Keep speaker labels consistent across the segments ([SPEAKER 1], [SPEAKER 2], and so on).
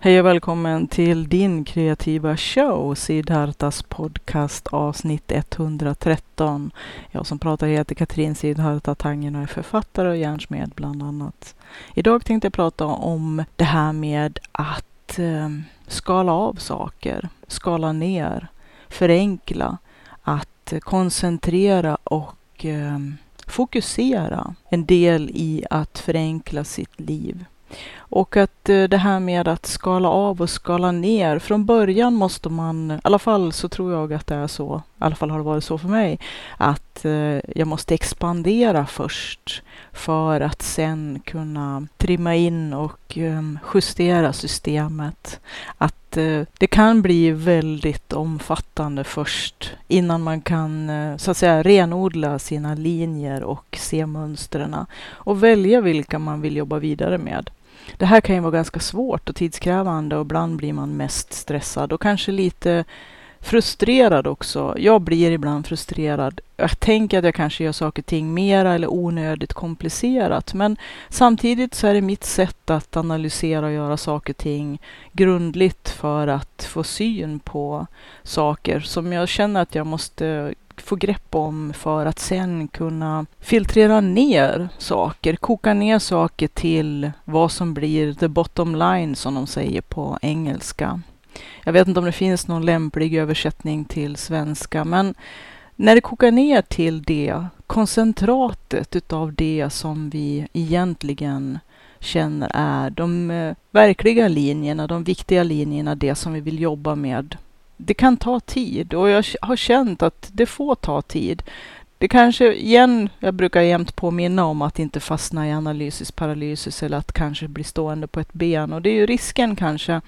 [SPEAKER 1] Hej och välkommen till din kreativa show, Siddhartas podcast avsnitt 113. Jag som pratar heter Katrin Siddharta Tangen och är författare och hjärnsmed bland annat. Idag tänkte jag prata om det här med att eh, skala av saker, skala ner, förenkla, att koncentrera och eh, fokusera en del i att förenkla sitt liv. Och att eh, det här med att skala av och skala ner. Från början måste man, i alla fall så tror jag att det är så, i alla fall har det varit så för mig, att eh, jag måste expandera först för att sen kunna trimma in och eh, justera systemet. Att det kan bli väldigt omfattande först innan man kan så att säga renodla sina linjer och se mönstren och välja vilka man vill jobba vidare med. Det här kan ju vara ganska svårt och tidskrävande och ibland blir man mest stressad och kanske lite frustrerad också. Jag blir ibland frustrerad. Jag tänker att jag kanske gör saker och ting mera eller onödigt komplicerat. Men samtidigt så är det mitt sätt att analysera och göra saker och ting grundligt för att få syn på saker som jag känner att jag måste få grepp om för att sen kunna filtrera ner saker, koka ner saker till vad som blir the bottom line som de säger på engelska. Jag vet inte om det finns någon lämplig översättning till svenska, men när det kokar ner till det, koncentratet utav det som vi egentligen känner är de eh, verkliga linjerna, de viktiga linjerna, det som vi vill jobba med det kan ta tid och jag har känt att det får ta tid. Det kanske, igen, jag brukar jämt påminna om att inte fastna i analysis paralysis eller att kanske bli stående på ett ben. Och det är ju risken kanske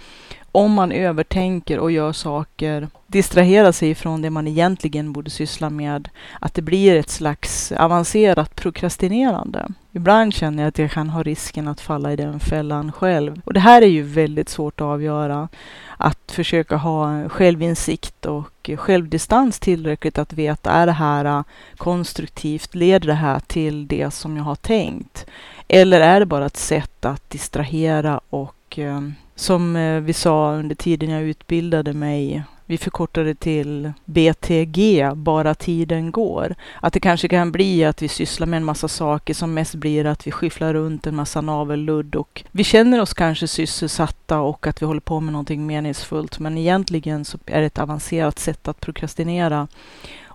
[SPEAKER 1] om man övertänker och gör saker, distraherar sig från det man egentligen borde syssla med, att det blir ett slags avancerat prokrastinerande. Ibland känner jag att jag kan ha risken att falla i den fällan själv. Och det här är ju väldigt svårt att avgöra. Att försöka ha självinsikt och självdistans tillräckligt att veta, är det här konstruktivt? Leder det här till det som jag har tänkt? Eller är det bara ett sätt att distrahera och eh, som eh, vi sa under tiden jag utbildade mig, vi förkortar det till BTG, bara tiden går. Att det kanske kan bli att vi sysslar med en massa saker som mest blir att vi skyfflar runt en massa navelludd och vi känner oss kanske sysselsatta och att vi håller på med någonting meningsfullt. Men egentligen så är det ett avancerat sätt att prokrastinera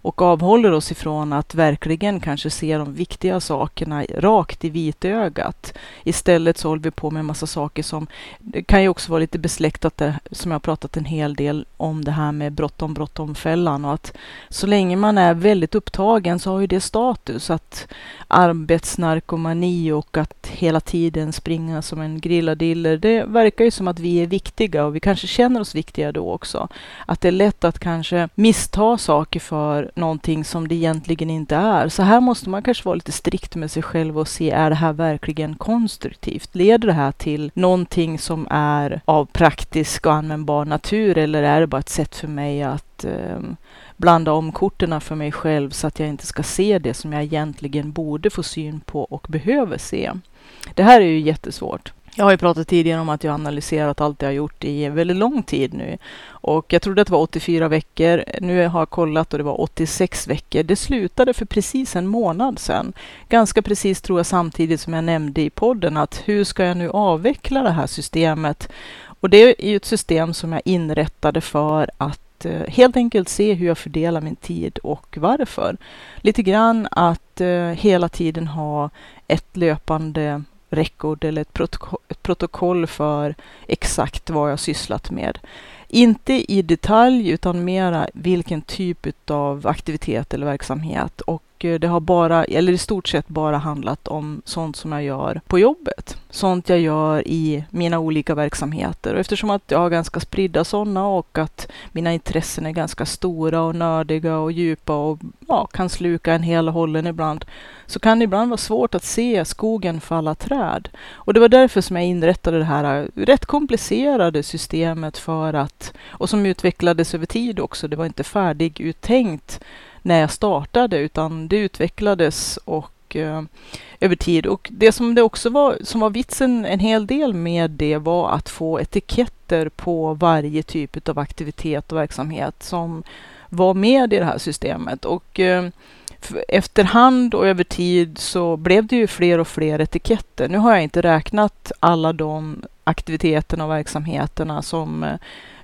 [SPEAKER 1] och avhåller oss ifrån att verkligen kanske se de viktiga sakerna rakt i vitögat. Istället så håller vi på med en massa saker som det kan ju också vara lite besläktat, det, som jag har pratat en hel del om det här med bråttom, bråttom-fällan och att så länge man är väldigt upptagen så har ju det status att arbetsnarkomani och att hela tiden springa som en grilladiller, det verkar ju som att vi är viktiga och vi kanske känner oss viktiga då också. Att det är lätt att kanske missta saker för någonting som det egentligen inte är. Så här måste man kanske vara lite strikt med sig själv och se, är det här verkligen konstruktivt? Leder det här till någonting som är av praktisk och användbar natur eller är det bara ett sätt för mig att eh, blanda om korten för mig själv så att jag inte ska se det som jag egentligen borde få syn på och behöver se? Det här är ju jättesvårt. Jag har ju pratat tidigare om att jag analyserat allt jag har gjort i väldigt lång tid nu. Och jag trodde att det var 84 veckor. Nu har jag kollat och det var 86 veckor. Det slutade för precis en månad sedan. Ganska precis tror jag samtidigt som jag nämnde i podden att hur ska jag nu avveckla det här systemet? Och det är ju ett system som jag inrättade för att eh, helt enkelt se hur jag fördelar min tid och varför. Lite grann att eh, hela tiden ha ett löpande record eller ett protokoll, ett protokoll för exakt vad jag sysslat med. Inte i detalj utan mera vilken typ av aktivitet eller verksamhet och Eh, det har bara, eller i stort sett bara handlat om sånt som jag gör på jobbet. Sånt jag gör i mina olika verksamheter. Och eftersom att jag har ganska spridda sådana och att mina intressen är ganska stora och nördiga och djupa och ja, kan sluka en hel hållen ibland, så kan det ibland vara svårt att se skogen för alla träd. Och det var därför som jag inrättade det här eh, rätt komplicerade systemet för att, och som utvecklades över tid också, det var inte färdiguttänkt när jag startade, utan det utvecklades och eh, över tid. Och det som det också var, som var vitsen en hel del med det var att få etiketter på varje typ av aktivitet och verksamhet som var med i det här systemet. Och eh, efterhand och över tid så blev det ju fler och fler etiketter. Nu har jag inte räknat alla de aktiviteterna och verksamheterna som eh,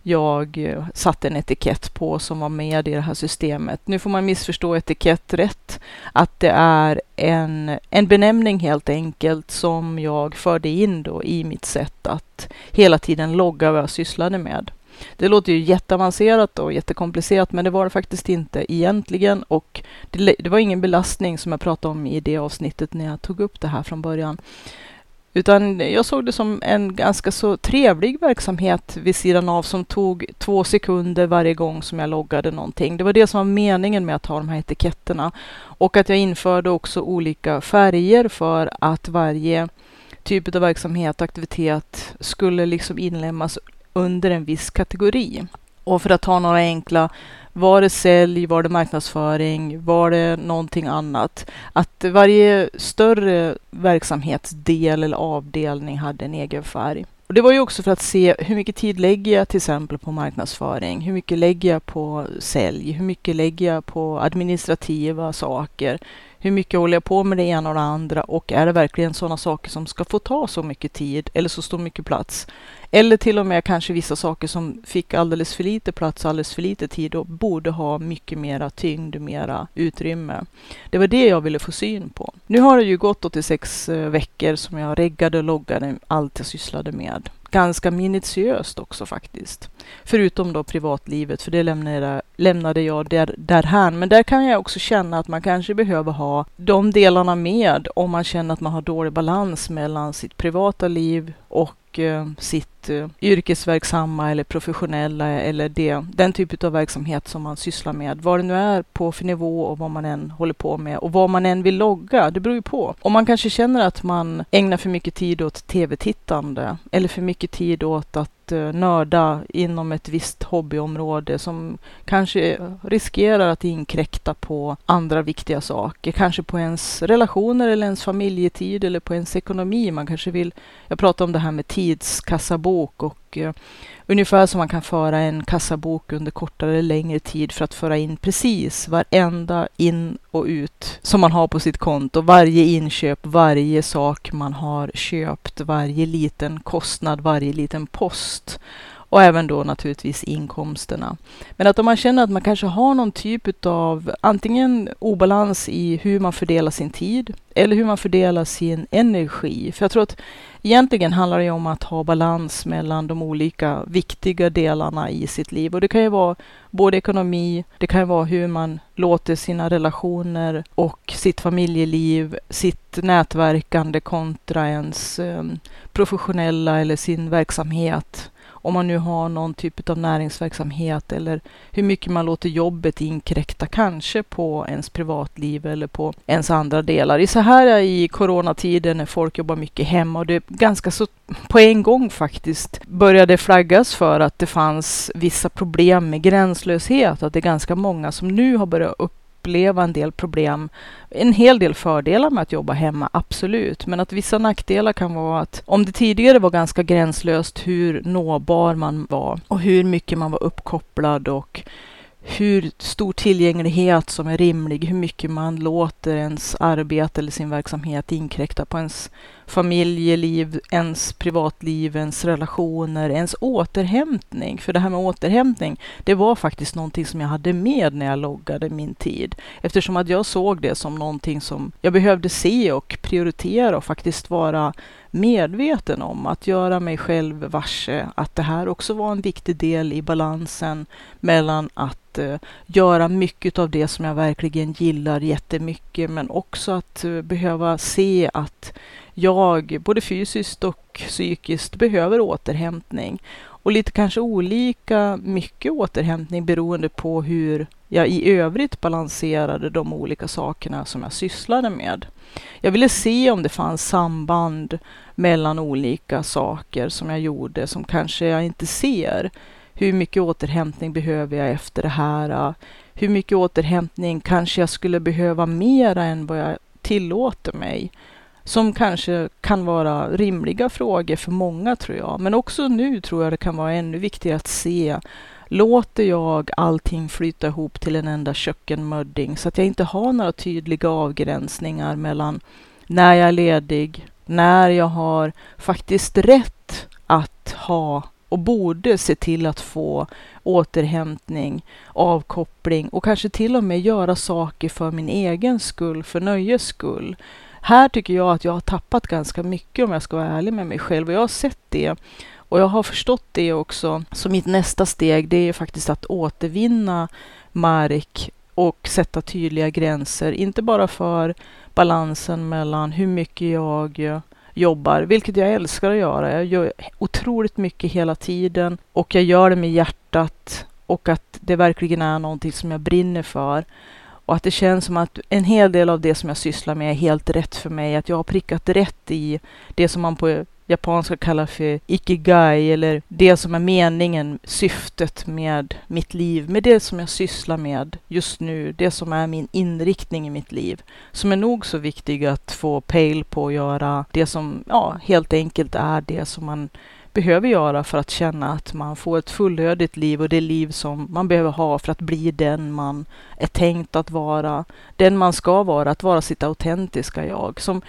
[SPEAKER 1] jag eh, satte en etikett på som var med i det här systemet. Nu får man missförstå etikett rätt. Att det är en, en benämning helt enkelt som jag förde in då i mitt sätt att hela tiden logga vad jag sysslade med. Det låter ju jätteavancerat och jättekomplicerat, men det var det faktiskt inte egentligen. Och det, det var ingen belastning som jag pratade om i det avsnittet när jag tog upp det här från början. Utan jag såg det som en ganska så trevlig verksamhet vid sidan av som tog två sekunder varje gång som jag loggade någonting. Det var det som var meningen med att ha de här etiketterna. Och att jag införde också olika färger för att varje typ av verksamhet och aktivitet skulle liksom inlemmas under en viss kategori. Och för att ta några enkla, var det sälj, var det marknadsföring, var det någonting annat? Att varje större verksamhetsdel eller avdelning hade en egen färg. Och det var ju också för att se hur mycket tid lägger jag till exempel på marknadsföring? Hur mycket lägger jag på sälj? Hur mycket lägger jag på administrativa saker? Hur mycket håller jag på med det ena och det andra? Och är det verkligen sådana saker som ska få ta så mycket tid eller så stor mycket plats? Eller till och med kanske vissa saker som fick alldeles för lite plats, alldeles för lite tid och borde ha mycket mera tyngd, mera utrymme. Det var det jag ville få syn på. Nu har det ju gått 86 eh, veckor som jag reggade och loggade allt jag sysslade med ganska minutiöst också faktiskt. Förutom då privatlivet, för det lämnade, lämnade jag där, därhän. Men där kan jag också känna att man kanske behöver ha de delarna med om man känner att man har dålig balans mellan sitt privata liv och och eh, sitt eh, yrkesverksamma eller professionella eller det, den typ av verksamhet som man sysslar med. Vad det nu är på för nivå och vad man än håller på med och vad man än vill logga. Det beror ju på. Om man kanske känner att man ägnar för mycket tid åt tv-tittande eller för mycket tid åt att eh, nörda inom ett visst hobbyområde som kanske riskerar att inkräkta på andra viktiga saker. Kanske på ens relationer eller ens familjetid eller på ens ekonomi. Man kanske vill, jag pratar om det här med tidskassabok och uh, ungefär som man kan föra en kassabok under kortare eller längre tid för att föra in precis varenda in och ut som man har på sitt konto. Varje inköp, varje sak man har köpt, varje liten kostnad, varje liten post och även då naturligtvis inkomsterna. Men att om man känner att man kanske har någon typ av antingen obalans i hur man fördelar sin tid eller hur man fördelar sin energi. För jag tror att egentligen handlar det om att ha balans mellan de olika viktiga delarna i sitt liv. Och det kan ju vara både ekonomi, det kan ju vara hur man låter sina relationer och sitt familjeliv, sitt nätverkande kontra ens eh, professionella eller sin verksamhet om man nu har någon typ av näringsverksamhet eller hur mycket man låter jobbet inkräkta kanske på ens privatliv eller på ens andra delar. I så här i coronatiden när folk jobbar mycket hemma och det ganska så på en gång faktiskt började flaggas för att det fanns vissa problem med gränslöshet, att det är ganska många som nu har börjat upp uppleva en del problem. En hel del fördelar med att jobba hemma, absolut. Men att vissa nackdelar kan vara att om det tidigare var ganska gränslöst hur nåbar man var och hur mycket man var uppkopplad och hur stor tillgänglighet som är rimlig, hur mycket man låter ens arbete eller sin verksamhet inkräkta på ens familjeliv, ens privatliv, ens relationer, ens återhämtning. För det här med återhämtning, det var faktiskt någonting som jag hade med när jag loggade min tid. Eftersom att jag såg det som någonting som jag behövde se och prioritera och faktiskt vara medveten om att göra mig själv varse att det här också var en viktig del i balansen mellan att eh, göra mycket av det som jag verkligen gillar jättemycket men också att eh, behöva se att jag både fysiskt och psykiskt behöver återhämtning. Och lite kanske olika mycket återhämtning beroende på hur jag i övrigt balanserade de olika sakerna som jag sysslade med. Jag ville se om det fanns samband mellan olika saker som jag gjorde som kanske jag inte ser. Hur mycket återhämtning behöver jag efter det här? Hur mycket återhämtning kanske jag skulle behöva mera än vad jag tillåter mig? Som kanske kan vara rimliga frågor för många tror jag. Men också nu tror jag det kan vara ännu viktigare att se Låter jag allting flyta ihop till en enda kökkenmödding så att jag inte har några tydliga avgränsningar mellan när jag är ledig, när jag har faktiskt rätt att ha och borde se till att få återhämtning, avkoppling och kanske till och med göra saker för min egen skull, för nöjes skull. Här tycker jag att jag har tappat ganska mycket om jag ska vara ärlig med mig själv och jag har sett det och jag har förstått det också. Så mitt nästa steg det är faktiskt att återvinna mark och sätta tydliga gränser, inte bara för balansen mellan hur mycket jag jobbar, vilket jag älskar att göra. Jag gör otroligt mycket hela tiden och jag gör det med hjärtat och att det verkligen är någonting som jag brinner för. Och att det känns som att en hel del av det som jag sysslar med är helt rätt för mig. Att jag har prickat rätt i det som man på japanska kallar för ikigai eller det som är meningen, syftet med mitt liv, med det som jag sysslar med just nu, det som är min inriktning i mitt liv, som är nog så viktig att få pejl på att göra det som, ja, helt enkelt är det som man behöver göra för att känna att man får ett fullödigt liv och det liv som man behöver ha för att bli den man är tänkt att vara, den man ska vara, att vara sitt autentiska jag, som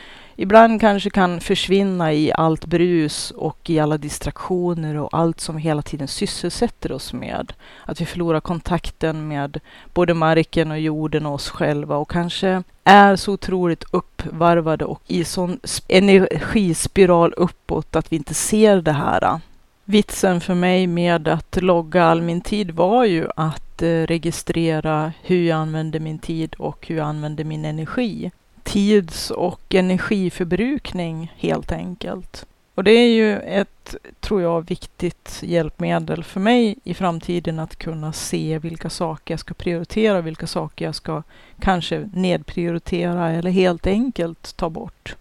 [SPEAKER 1] ibland kanske kan försvinna i allt brus och i alla distraktioner och allt som vi hela tiden sysselsätter oss med. Att vi förlorar kontakten med både marken och jorden och oss själva och kanske är så otroligt uppvarvade och i sån energispiral uppåt att vi inte ser det här. Vitsen för mig med att logga all min tid var ju att eh, registrera hur jag använde min tid och hur jag använde min energi tids och energiförbrukning helt enkelt. Och det är ju ett, tror jag, viktigt hjälpmedel för mig i framtiden att kunna se vilka saker jag ska prioritera, vilka saker jag ska kanske nedprioritera eller helt enkelt ta bort.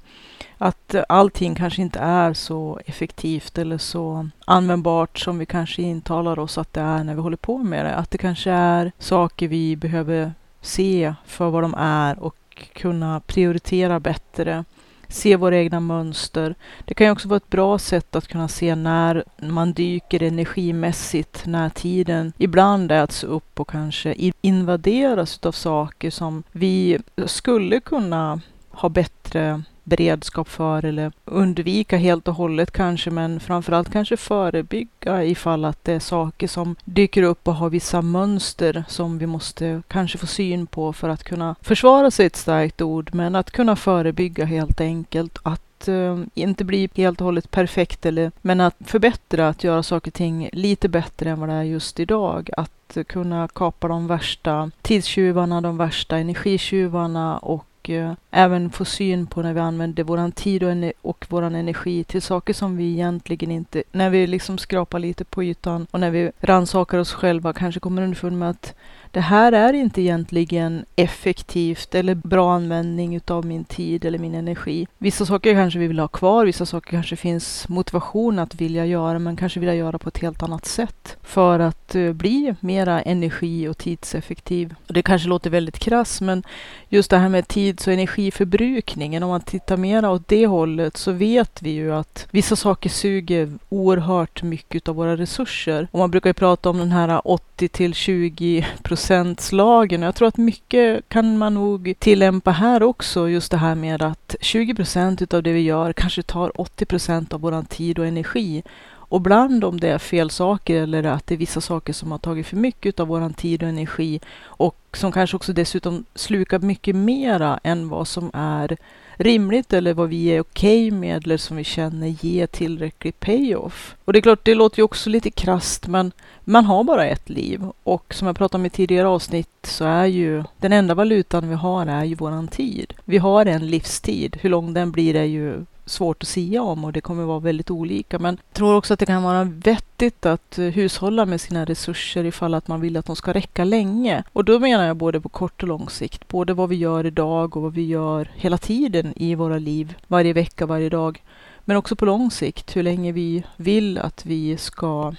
[SPEAKER 1] Att allting kanske inte är så effektivt eller så användbart som vi kanske intalar oss att det är när vi håller på med det. Att det kanske är saker vi behöver se för vad de är och kunna prioritera bättre, se våra egna mönster. Det kan ju också vara ett bra sätt att kunna se när man dyker energimässigt, när tiden ibland äts upp och kanske invaderas av saker som vi skulle kunna ha bättre beredskap för eller undvika helt och hållet kanske, men framförallt kanske förebygga ifall att det är saker som dyker upp och har vissa mönster som vi måste kanske få syn på för att kunna försvara sig ett starkt ord, men att kunna förebygga helt enkelt. Att eh, inte bli helt och hållet perfekt, eller, men att förbättra, att göra saker och ting lite bättre än vad det är just idag. Att kunna kapa de värsta tidstjuvarna, de värsta energitjuvarna och och eh, även få syn på när vi använder vår tid och, och vår energi till saker som vi egentligen inte, när vi liksom skrapar lite på ytan och när vi rannsakar oss själva kanske kommer underfund med att det här är inte egentligen effektivt eller bra användning utav min tid eller min energi. Vissa saker kanske vi vill ha kvar, vissa saker kanske finns motivation att vilja göra, men kanske vilja göra på ett helt annat sätt för att eh, bli mera energi och tidseffektiv. Det kanske låter väldigt krass, men just det här med tids och energiförbrukningen, om man tittar mera åt det hållet så vet vi ju att vissa saker suger oerhört mycket av våra resurser. Och man brukar ju prata om den här 80 till 20 procentslagen. Jag tror att mycket kan man nog tillämpa här också, just det här med att 20 procent utav det vi gör kanske tar 80 procent av vår tid och energi. Och ibland om det är fel saker eller att det är vissa saker som har tagit för mycket av vår tid och energi och som kanske också dessutom slukar mycket mera än vad som är rimligt eller vad vi är okej okay med eller som vi känner ger tillräcklig payoff. Och det är klart, det låter ju också lite krast men man har bara ett liv och som jag pratade om i tidigare avsnitt så är ju den enda valutan vi har är ju våran tid. Vi har en livstid. Hur lång den blir är ju svårt att sia om och det kommer vara väldigt olika. Men jag tror också att det kan vara vettigt att eh, hushålla med sina resurser ifall att man vill att de ska räcka länge. Och då menar jag både på kort och lång sikt. Både vad vi gör idag och vad vi gör hela tiden i våra liv. Varje vecka, varje dag. Men också på lång sikt, hur länge vi vill att vi ska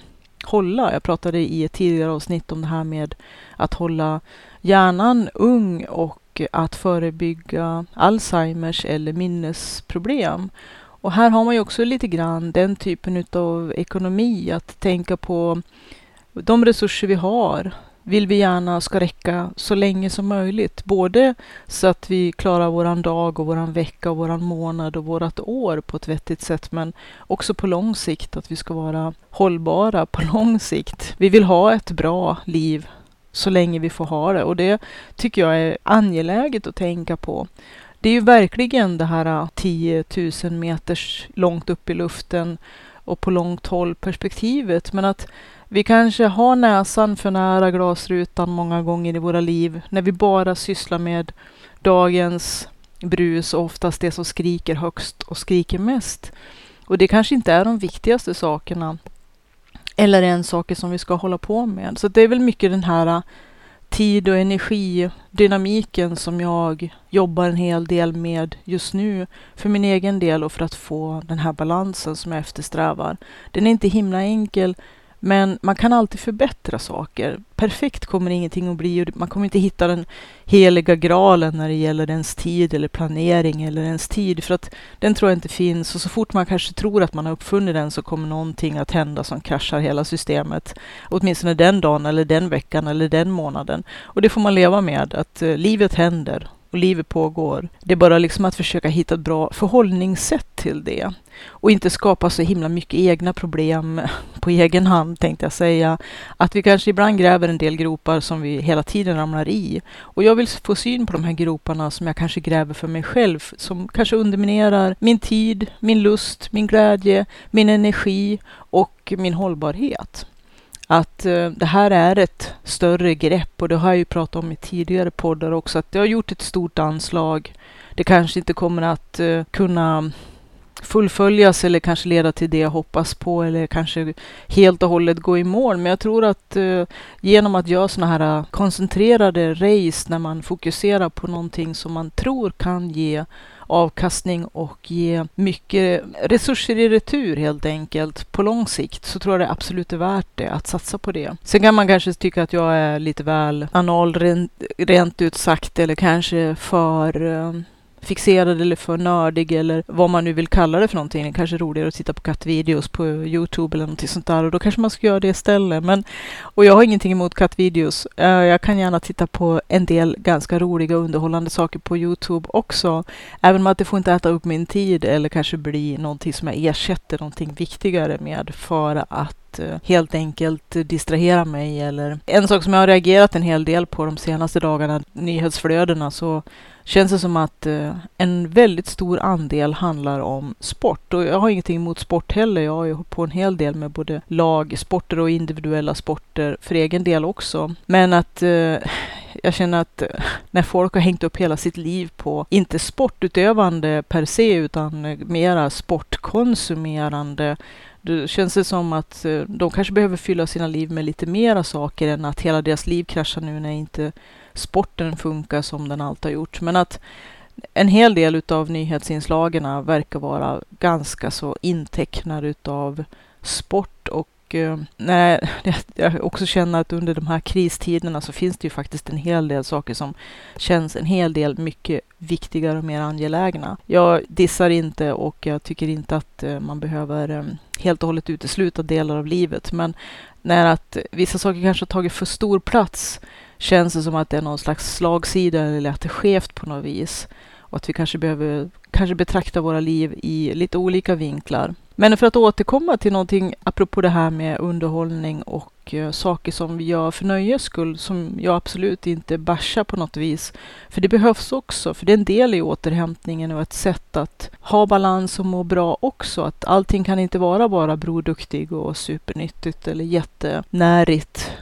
[SPEAKER 1] hålla. Jag pratade i ett tidigare avsnitt om det här med att hålla hjärnan ung och att förebygga Alzheimers eller minnesproblem. Och här har man ju också lite grann den typen av ekonomi, att tänka på de resurser vi har vill vi gärna ska räcka så länge som möjligt. Både så att vi klarar våran dag och våran vecka och våran månad och vårat år på ett vettigt sätt, men också på lång sikt att vi ska vara hållbara på lång sikt. Vi vill ha ett bra liv så länge vi får ha det och det tycker jag är angeläget att tänka på. Det är ju verkligen det här äh, 10 000 meters långt upp i luften och på långt håll perspektivet, men att vi kanske har näsan för nära glasrutan många gånger i våra liv när vi bara sysslar med dagens brus och oftast det som skriker högst och skriker mest. Och det kanske inte är de viktigaste sakerna eller ens saker som vi ska hålla på med. Så det är väl mycket den här äh, tid och energidynamiken som jag jobbar en hel del med just nu för min egen del och för att få den här balansen som jag eftersträvar. Den är inte himla enkel men man kan alltid förbättra saker. Perfekt kommer ingenting att bli och man kommer inte hitta den heliga graalen när det gäller ens tid eller planering eller ens tid för att den tror jag inte finns och så fort man kanske tror att man har uppfunnit den så kommer någonting att hända som kraschar hela systemet. Åtminstone den dagen eller den veckan eller den månaden. Och det får man leva med, att eh, livet händer och livet pågår. Det är bara liksom att försöka hitta ett bra förhållningssätt till det och inte skapa så himla mycket egna problem på egen hand tänkte jag säga. Att vi kanske ibland gräver en del gropar som vi hela tiden ramlar i. Och jag vill få syn på de här groparna som jag kanske gräver för mig själv, som kanske underminerar min tid, min lust, min glädje, min energi och min hållbarhet att eh, det här är ett större grepp och det har jag ju pratat om i tidigare poddar också, att det har gjort ett stort anslag. Det kanske inte kommer att eh, kunna fullföljas eller kanske leda till det jag hoppas på eller kanske helt och hållet gå i mål. Men jag tror att eh, genom att göra sådana här koncentrerade race när man fokuserar på någonting som man tror kan ge avkastning och ge mycket resurser i retur helt enkelt på lång sikt så tror jag det absolut är värt det att satsa på det. Sen kan man kanske tycka att jag är lite väl anal rent, rent ut sagt eller kanske för eh, fixerad eller för nördig eller vad man nu vill kalla det för någonting. Det kanske är roligare att titta på kattvideos på Youtube eller någonting sånt där och då kanske man ska göra det istället. Men, och jag har ingenting emot kattvideos. Eh, jag kan gärna titta på en del ganska roliga och underhållande saker på Youtube också. Även om att det får inte äta upp min tid eller kanske bli någonting som jag ersätter någonting viktigare med för att eh, helt enkelt distrahera mig eller en sak som jag har reagerat en hel del på de senaste dagarna, nyhetsflödena, så känns det som att eh, en väldigt stor andel handlar om sport. Och jag har ingenting emot sport heller. Jag har ju på en hel del med både lagsporter och individuella sporter för egen del också. Men att eh, jag känner att eh, när folk har hängt upp hela sitt liv på, inte sportutövande per se, utan eh, mera sportkonsumerande, då känns det som att eh, de kanske behöver fylla sina liv med lite mera saker än att hela deras liv kraschar nu när inte sporten funkar som den alltid har gjort. Men att en hel del utav nyhetsinslagen verkar vara ganska så intecknade utav sport och eh, nej, jag också känner att under de här kristiderna så finns det ju faktiskt en hel del saker som känns en hel del mycket viktigare och mer angelägna. Jag dissar inte och jag tycker inte att eh, man behöver eh, helt och hållet utesluta delar av livet, men när att vissa saker kanske har tagit för stor plats känns det som att det är någon slags slagsida eller att det är skevt på något vis. Och att vi kanske behöver kanske betrakta våra liv i lite olika vinklar. Men för att återkomma till någonting apropå det här med underhållning och eh, saker som vi gör för nöjes skull, som jag absolut inte bashar på något vis. För det behövs också, för det är en del i återhämtningen och ett sätt att ha balans och må bra också. Att allting kan inte vara bara broduktig och supernyttigt eller jättenärigt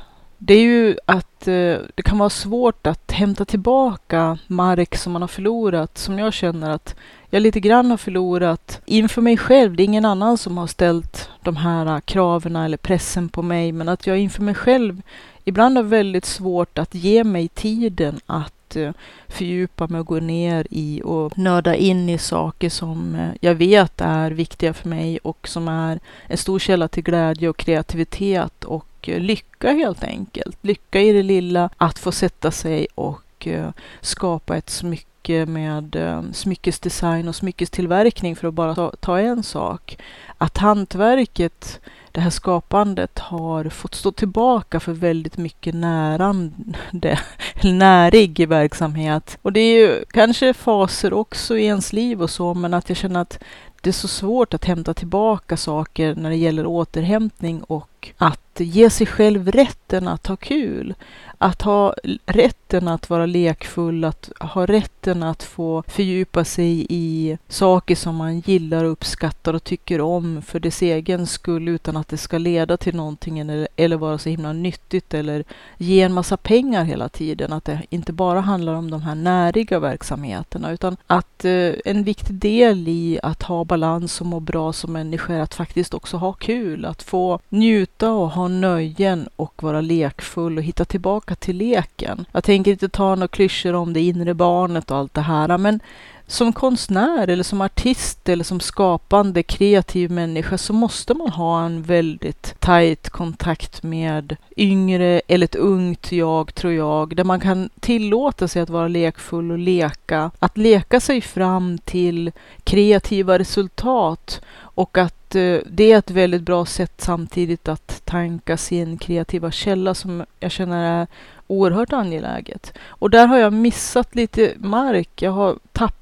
[SPEAKER 1] det är ju att eh, det kan vara svårt att hämta tillbaka mark som man har förlorat, som jag känner att jag lite grann har förlorat inför mig själv. Det är ingen annan som har ställt de här kraven eller pressen på mig, men att jag inför mig själv ibland har väldigt svårt att ge mig tiden att eh, fördjupa mig och gå ner i och nörda in i saker som eh, jag vet är viktiga för mig och som är en stor källa till glädje och kreativitet och Eh, lycka helt enkelt. Lycka i det lilla, att få sätta sig och eh, skapa ett smycke med eh, smyckesdesign och smyckestillverkning för att bara ta, ta en sak. Att hantverket det här skapandet har fått stå tillbaka för väldigt mycket närande, närig verksamhet. Och det är ju kanske faser också i ens liv och så, men att jag känner att det är så svårt att hämta tillbaka saker när det gäller återhämtning och att ge sig själv rätten att ha kul. Att ha rätten att vara lekfull, att ha rätten att få fördjupa sig i saker som man gillar och uppskattar och tycker om för dess egen skull utan att det ska leda till någonting eller, eller vara så himla nyttigt eller ge en massa pengar hela tiden. Att det inte bara handlar om de här näriga verksamheterna utan att eh, en viktig del i att ha balans och må bra som människa är att faktiskt också ha kul, att få njuta och ha nöjen och vara lekfull och hitta tillbaka till leken. Jag tänker inte ta några klyschor om det inre barnet och allt det här, men som konstnär eller som artist eller som skapande kreativ människa så måste man ha en väldigt tajt kontakt med yngre eller ett ungt jag, tror jag, där man kan tillåta sig att vara lekfull och leka, att leka sig fram till kreativa resultat och att eh, det är ett väldigt bra sätt samtidigt att tanka sin kreativa källa som jag känner är oerhört angeläget. Och där har jag missat lite mark. Jag har tappat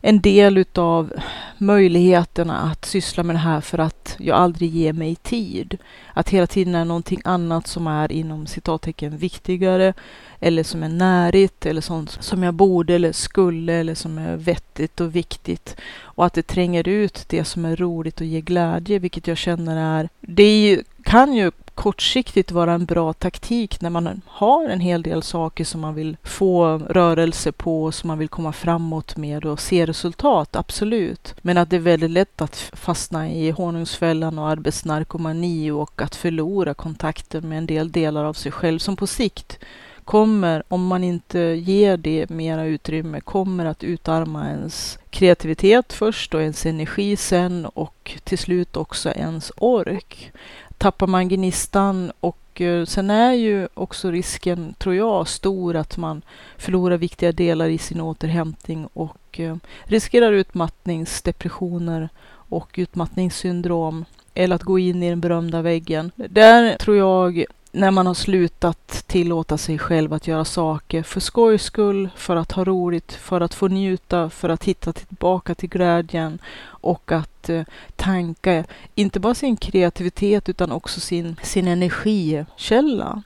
[SPEAKER 1] en del utav möjligheterna att syssla med det här för att jag aldrig ger mig tid. Att hela tiden är någonting annat som är inom citattecken viktigare eller som är närigt eller sånt som jag borde eller skulle eller som är vettigt och viktigt. Och att det tränger ut det som är roligt och ger glädje, vilket jag känner är... Det kan ju kortsiktigt vara en bra taktik när man har en hel del saker som man vill få rörelse på, som man vill komma framåt med och se resultat, absolut. Men att det är väldigt lätt att fastna i honungsfällan och arbetsnarkomani och att förlora kontakten med en del delar av sig själv som på sikt kommer, om man inte ger det mera utrymme, kommer att utarma ens kreativitet först och ens energi sen och till slut också ens ork tappar man gnistan och eh, sen är ju också risken, tror jag, stor att man förlorar viktiga delar i sin återhämtning och eh, riskerar utmattningsdepressioner och utmattningssyndrom eller att gå in i den berömda väggen. Där tror jag när man har slutat tillåta sig själv att göra saker för skojs skull, för att ha roligt, för att få njuta, för att hitta tillbaka till glädjen och att eh, tanka, inte bara sin kreativitet utan också sin, sin energikälla.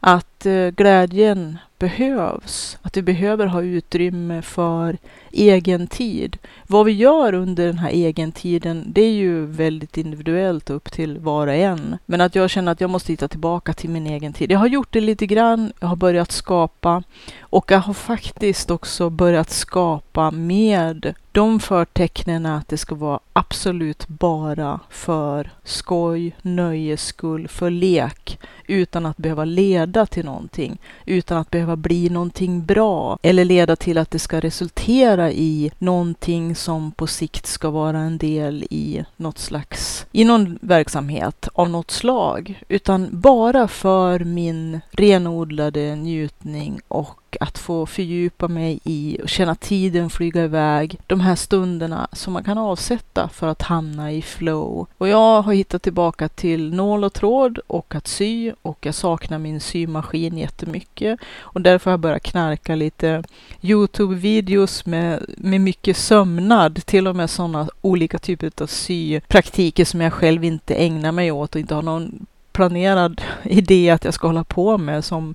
[SPEAKER 1] Att Eh, glädjen behövs, att vi behöver ha utrymme för egen tid. Vad vi gör under den här egentiden, det är ju väldigt individuellt upp till var och en. Men att jag känner att jag måste hitta tillbaka till min egen tid. Jag har gjort det lite grann, jag har börjat skapa och jag har faktiskt också börjat skapa med de förtecknen att det ska vara absolut bara för skoj, nöjes skull, för lek, utan att behöva leda till någonting, utan att behöva bli någonting bra eller leda till att det ska resultera i någonting som på sikt ska vara en del i något slags, i någon verksamhet av något slag, utan bara för min renodlade njutning och att få fördjupa mig i och känna tiden flyga iväg. De här stunderna som man kan avsätta för att hamna i flow. Och jag har hittat tillbaka till nål och tråd och att sy och jag saknar min symaskin jättemycket. Och därför har jag börjat knarka lite Youtube-videos med, med mycket sömnad, till och med sådana olika typer av sypraktiker som jag själv inte ägnar mig åt och inte har någon planerad idé att jag ska hålla på med som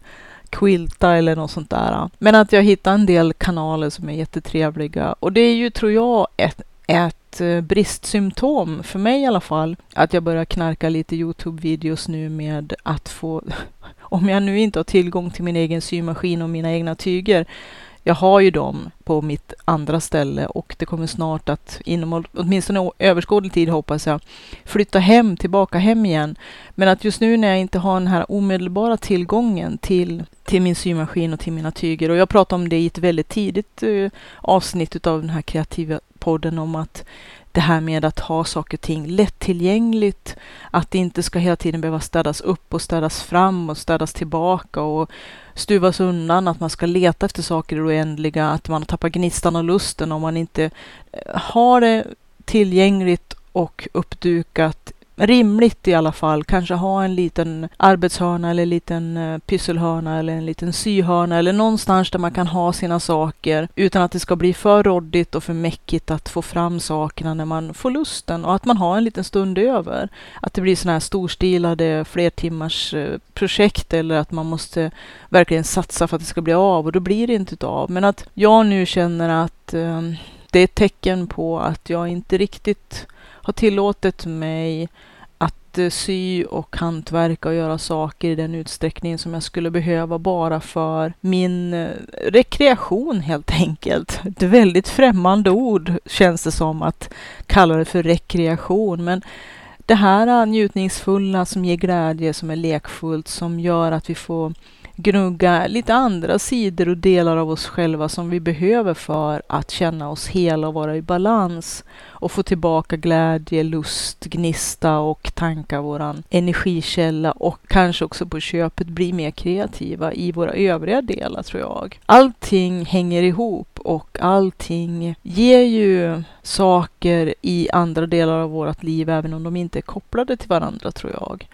[SPEAKER 1] quilta eller något sånt där. Men att jag hittar en del kanaler som är jättetrevliga och det är ju, tror jag, ett, ett eh, bristsymptom för mig i alla fall, att jag börjar knarka lite Youtube-videos nu med att få, om jag nu inte har tillgång till min egen symaskin och mina egna tyger, jag har ju dem på mitt andra ställe och det kommer snart att inom åtminstone överskådlig tid hoppas jag flytta hem, tillbaka hem igen. Men att just nu när jag inte har den här omedelbara tillgången till, till min symaskin och till mina tyger och jag pratade om det i ett väldigt tidigt uh, avsnitt av den här kreativa podden om att det här med att ha saker och ting lättillgängligt. Att det inte ska hela tiden behöva städas upp och städas fram och städas tillbaka och stuvas undan. Att man ska leta efter saker i det oändliga. Att man tappar gnistan och lusten om man inte eh, har det tillgängligt och uppdukat rimligt i alla fall. Kanske ha en liten arbetshörna eller en liten eh, pysselhörna eller en liten syhörna eller någonstans där man kan ha sina saker utan att det ska bli för råddigt och för mäckigt att få fram sakerna när man får lusten och att man har en liten stund över. Att det blir sådana här storstilade flertimmars eh, projekt eller att man måste verkligen satsa för att det ska bli av och då blir det inte av. Men att jag nu känner att eh, det är ett tecken på att jag inte riktigt har tillåtit mig att eh, sy och hantverka och göra saker i den utsträckning som jag skulle behöva bara för min eh, rekreation helt enkelt. Ett väldigt främmande ord känns det som att kalla det för rekreation, men det här njutningsfulla som ger glädje, som är lekfullt, som gör att vi får gnugga lite andra sidor och delar av oss själva som vi behöver för att känna oss hela och vara i balans och få tillbaka glädje, lust, gnista och tanka våran energikälla och kanske också på köpet bli mer kreativa i våra övriga delar tror jag. Allting hänger ihop och allting ger ju saker i andra delar av vårt liv även om de inte är kopplade till varandra tror jag.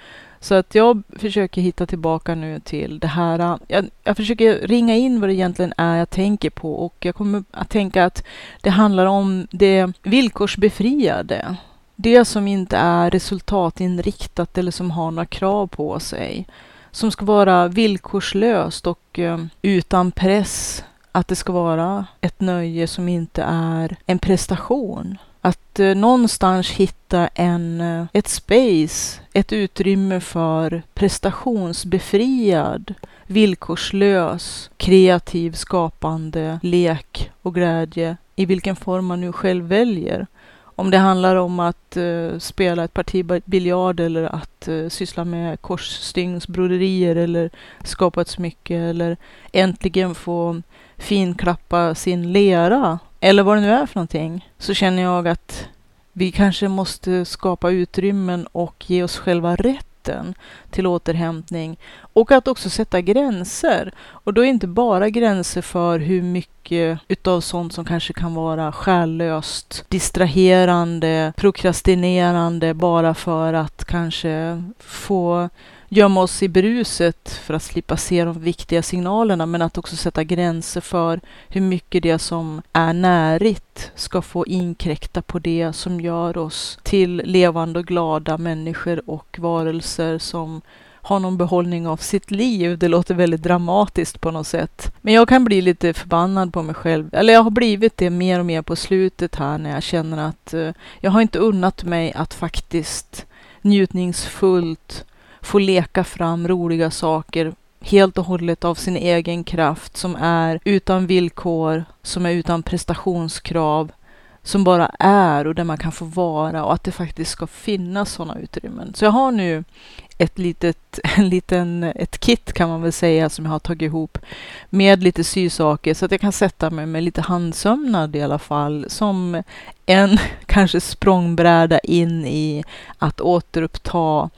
[SPEAKER 1] Så att jag försöker hitta tillbaka nu till det här. Äh, jag, jag, försöker ringa in vad det egentligen är jag tänker på och jag kommer att tänka att det handlar om det villkorsbefriade. Det som inte är resultatinriktat eller som har några krav på sig. Som ska vara villkorslöst och ähm, utan press. Att det ska vara ett nöje som inte är en prestation. Att eh, någonstans hitta en, eh, ett space, ett utrymme för prestationsbefriad, villkorslös, kreativ, skapande lek och glädje i vilken form man nu själv väljer. Om det handlar om att eh, spela ett parti biljard eller att eh, syssla med korsstygnsbroderier eller skapa ett smycke eller äntligen få finklappa sin lera eller vad det nu är för någonting, så känner jag att vi kanske måste skapa utrymmen och ge oss själva rätten till återhämtning och att också sätta gränser. Och då inte bara gränser för hur mycket utav sånt som kanske kan vara själlöst, distraherande, prokrastinerande bara för att kanske få gömma oss i bruset för att slippa se de viktiga signalerna, men att också sätta gränser för hur mycket det som är närigt ska få inkräkta på det som gör oss till levande och glada människor och varelser som har någon behållning av sitt liv. Det låter väldigt dramatiskt på något sätt. Men jag kan bli lite förbannad på mig själv. Eller jag har blivit det mer och mer på slutet här när jag känner att eh, jag har inte unnat mig att faktiskt njutningsfullt få leka fram roliga saker helt och hållet av sin egen kraft som är utan villkor, som är utan prestationskrav, som bara är och där man kan få vara och att det faktiskt ska finnas sådana utrymmen. Så jag har nu ett litet, en liten, ett kit kan man väl säga som jag har tagit ihop med lite sysaker så att jag kan sätta mig med lite handsömnad i alla fall som en kanske språngbräda in i att återuppta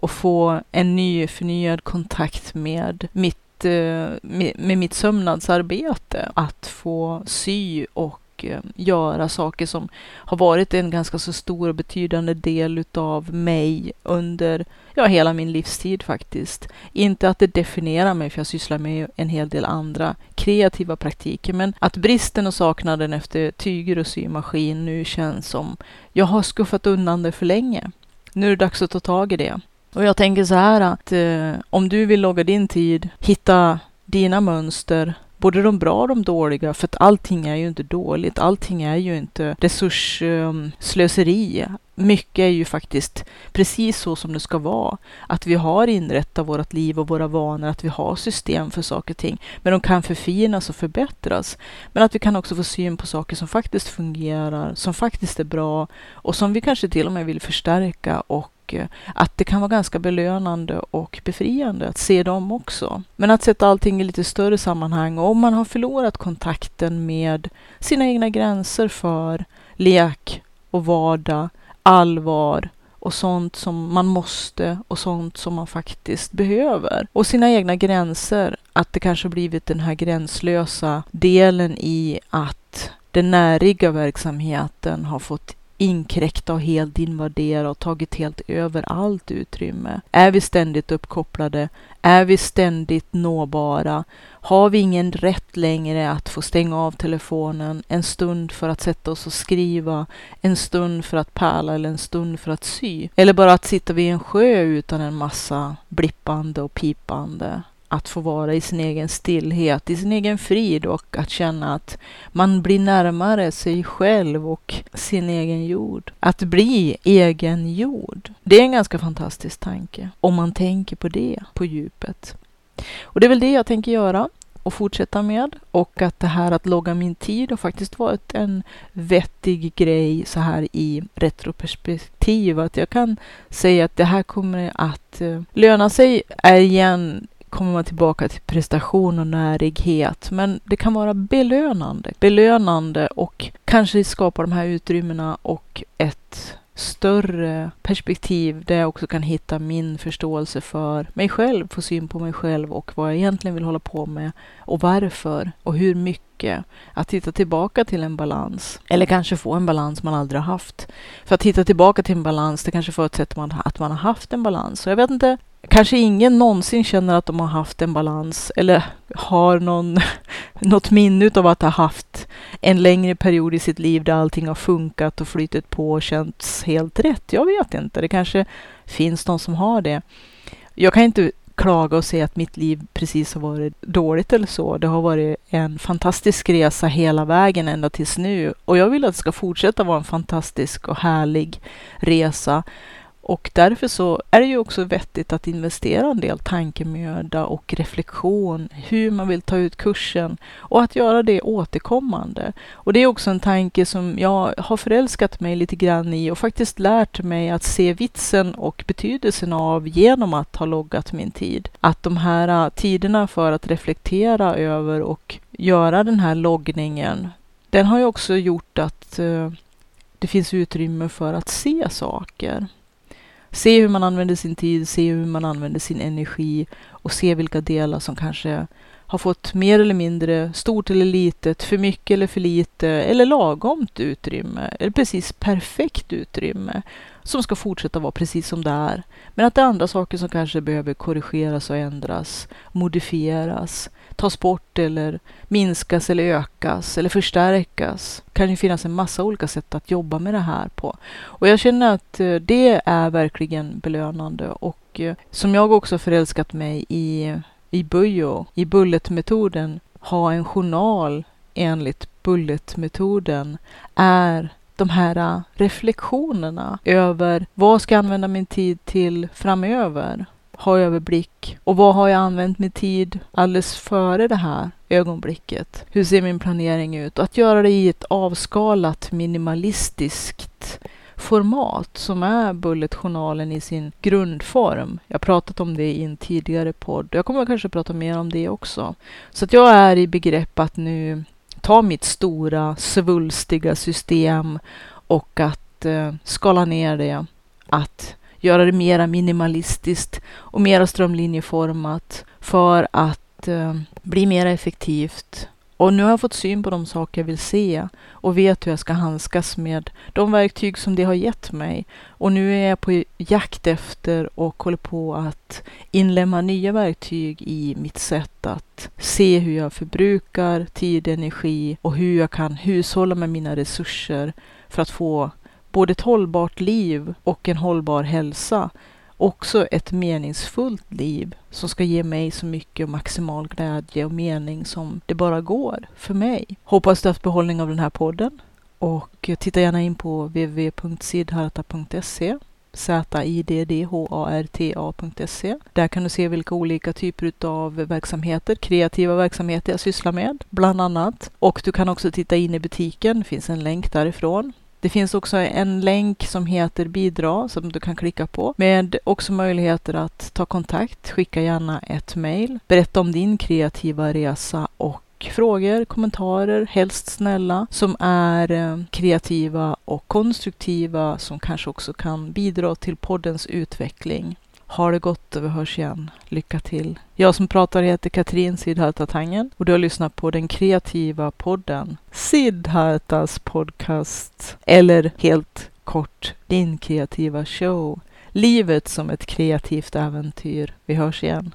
[SPEAKER 1] och få en ny förnyad kontakt med mitt, eh, med, med mitt sömnadsarbete. Att få sy och och eh, göra saker som har varit en ganska så stor och betydande del utav mig under ja, hela min livstid faktiskt. Inte att det definierar mig, för jag sysslar med en hel del andra kreativa praktiker, men att bristen och saknaden efter tyger och symaskin nu känns som jag har skuffat undan det för länge. Nu är det dags att ta tag i det. Och jag tänker så här att eh, om du vill logga din tid, hitta dina mönster, både de bra och de dåliga, för att allting är ju inte dåligt. Allting är ju inte resursslöseri. Mycket är ju faktiskt precis så som det ska vara. Att vi har inrättat vårt liv och våra vanor, att vi har system för saker och ting. Men de kan förfinas och förbättras. Men att vi kan också få syn på saker som faktiskt fungerar, som faktiskt är bra och som vi kanske till och med vill förstärka och och eh, att det kan vara ganska belönande och befriande att se dem också. Men att sätta allting i lite större sammanhang och om man har förlorat kontakten med sina egna gränser för lek och vardag, allvar och sånt som man måste och sånt som man faktiskt behöver. Och sina egna gränser, att det kanske blivit den här gränslösa delen i att den näriga verksamheten har fått inkräkta och helt invadera och tagit helt över allt utrymme? Är vi ständigt uppkopplade? Är vi ständigt nåbara? Har vi ingen rätt längre att få stänga av telefonen en stund för att sätta oss och skriva, en stund för att pärla eller en stund för att sy? Eller bara att sitta vid en sjö utan en massa blippande och pipande? Att få vara i sin egen stillhet, i sin egen frid och att känna att man blir närmare sig själv och sin egen jord. Att bli egen jord. Det är en ganska fantastisk tanke om man tänker på det på djupet. Och det är väl det jag tänker göra och fortsätta med. Och att det här att logga min tid har faktiskt varit en vettig grej så här i retroperspektiv. Att jag kan säga att det här kommer att eh, löna sig. Är igen kommer man tillbaka till prestation och närighet. Men det kan vara belönande. Belönande och kanske skapa de här utrymmena och ett större perspektiv där jag också kan hitta min förståelse för mig själv, få syn på mig själv och vad jag egentligen vill hålla på med och varför och hur mycket. Att hitta tillbaka till en balans eller kanske få en balans man aldrig har haft. För att hitta tillbaka till en balans, det kanske förutsätter man att man har haft en balans. Så jag vet inte, kanske ingen någonsin känner att de har haft en balans eller har någon, något minne av att ha haft en längre period i sitt liv där allting har funkat och flytit på och känts helt rätt. Jag vet inte. Det kanske finns de som har det. Jag kan inte klaga och säga att mitt liv precis har varit dåligt eller så. Det har varit en fantastisk resa hela vägen ända tills nu och jag vill att det ska fortsätta vara en fantastisk och härlig resa. Och därför så är det ju också vettigt att investera en del tankemöda och reflektion, hur man vill ta ut kursen och att göra det återkommande. Och det är också en tanke som jag har förälskat mig lite grann i och faktiskt lärt mig att se vitsen och betydelsen av genom att ha loggat min tid. Att de här äh, tiderna för att reflektera över och göra den här loggningen, den har ju också gjort att äh, det finns utrymme för att se saker. Se hur man använder sin tid, se hur man använder sin energi och se vilka delar som kanske har fått mer eller mindre, stort eller litet, för mycket eller för lite, eller lagomt utrymme, eller precis perfekt utrymme som ska fortsätta vara precis som det är. Men att det är andra saker som kanske behöver korrigeras och ändras, modifieras, tas bort eller minskas eller ökas eller förstärkas. Det kan ju finnas en massa olika sätt att jobba med det här på. Och jag känner att eh, det är verkligen belönande och eh, som jag också förälskat mig i, i Bujo, i bulletmetoden, ha en journal enligt bulletmetoden är de här reflektionerna över vad ska jag använda min tid till framöver? Ha överblick. Och vad har jag använt min tid alldeles före det här ögonblicket? Hur ser min planering ut? Och att göra det i ett avskalat minimalistiskt format som är Bulletjournalen i sin grundform. Jag har pratat om det i en tidigare podd. Jag kommer kanske prata mer om det också. Så att jag är i begrepp att nu ta mitt stora svulstiga system och att eh, skala ner det. Att göra det mera minimalistiskt och mera strömlinjeformat för att eh, bli mer effektivt och nu har jag fått syn på de saker jag vill se och vet hur jag ska handskas med de verktyg som det har gett mig. Och nu är jag på jakt efter och håller på att inlemma nya verktyg i mitt sätt att se hur jag förbrukar tid, energi och hur jag kan hushålla med mina resurser för att få både ett hållbart liv och en hållbar hälsa också ett meningsfullt liv som ska ge mig så mycket och maximal glädje och mening som det bara går för mig. Hoppas du haft behållning av den här podden och titta gärna in på www.sidharta.se ziddharta.se. Där kan du se vilka olika typer av verksamheter, kreativa verksamheter jag sysslar med, bland annat. Och du kan också titta in i butiken, det finns en länk därifrån. Det finns också en länk som heter bidra som du kan klicka på med också möjligheter att ta kontakt. Skicka gärna ett mejl. Berätta om din kreativa resa och frågor, kommentarer, helst snälla, som är eh, kreativa och konstruktiva, som kanske också kan bidra till poddens utveckling. Ha det gott och vi hörs igen. Lycka till! Jag som pratar heter Katrin Sidharta Tangen och du har lyssnat på den kreativa podden Sidhartas podcast. Eller helt kort, din kreativa show. Livet som ett kreativt äventyr. Vi hörs igen.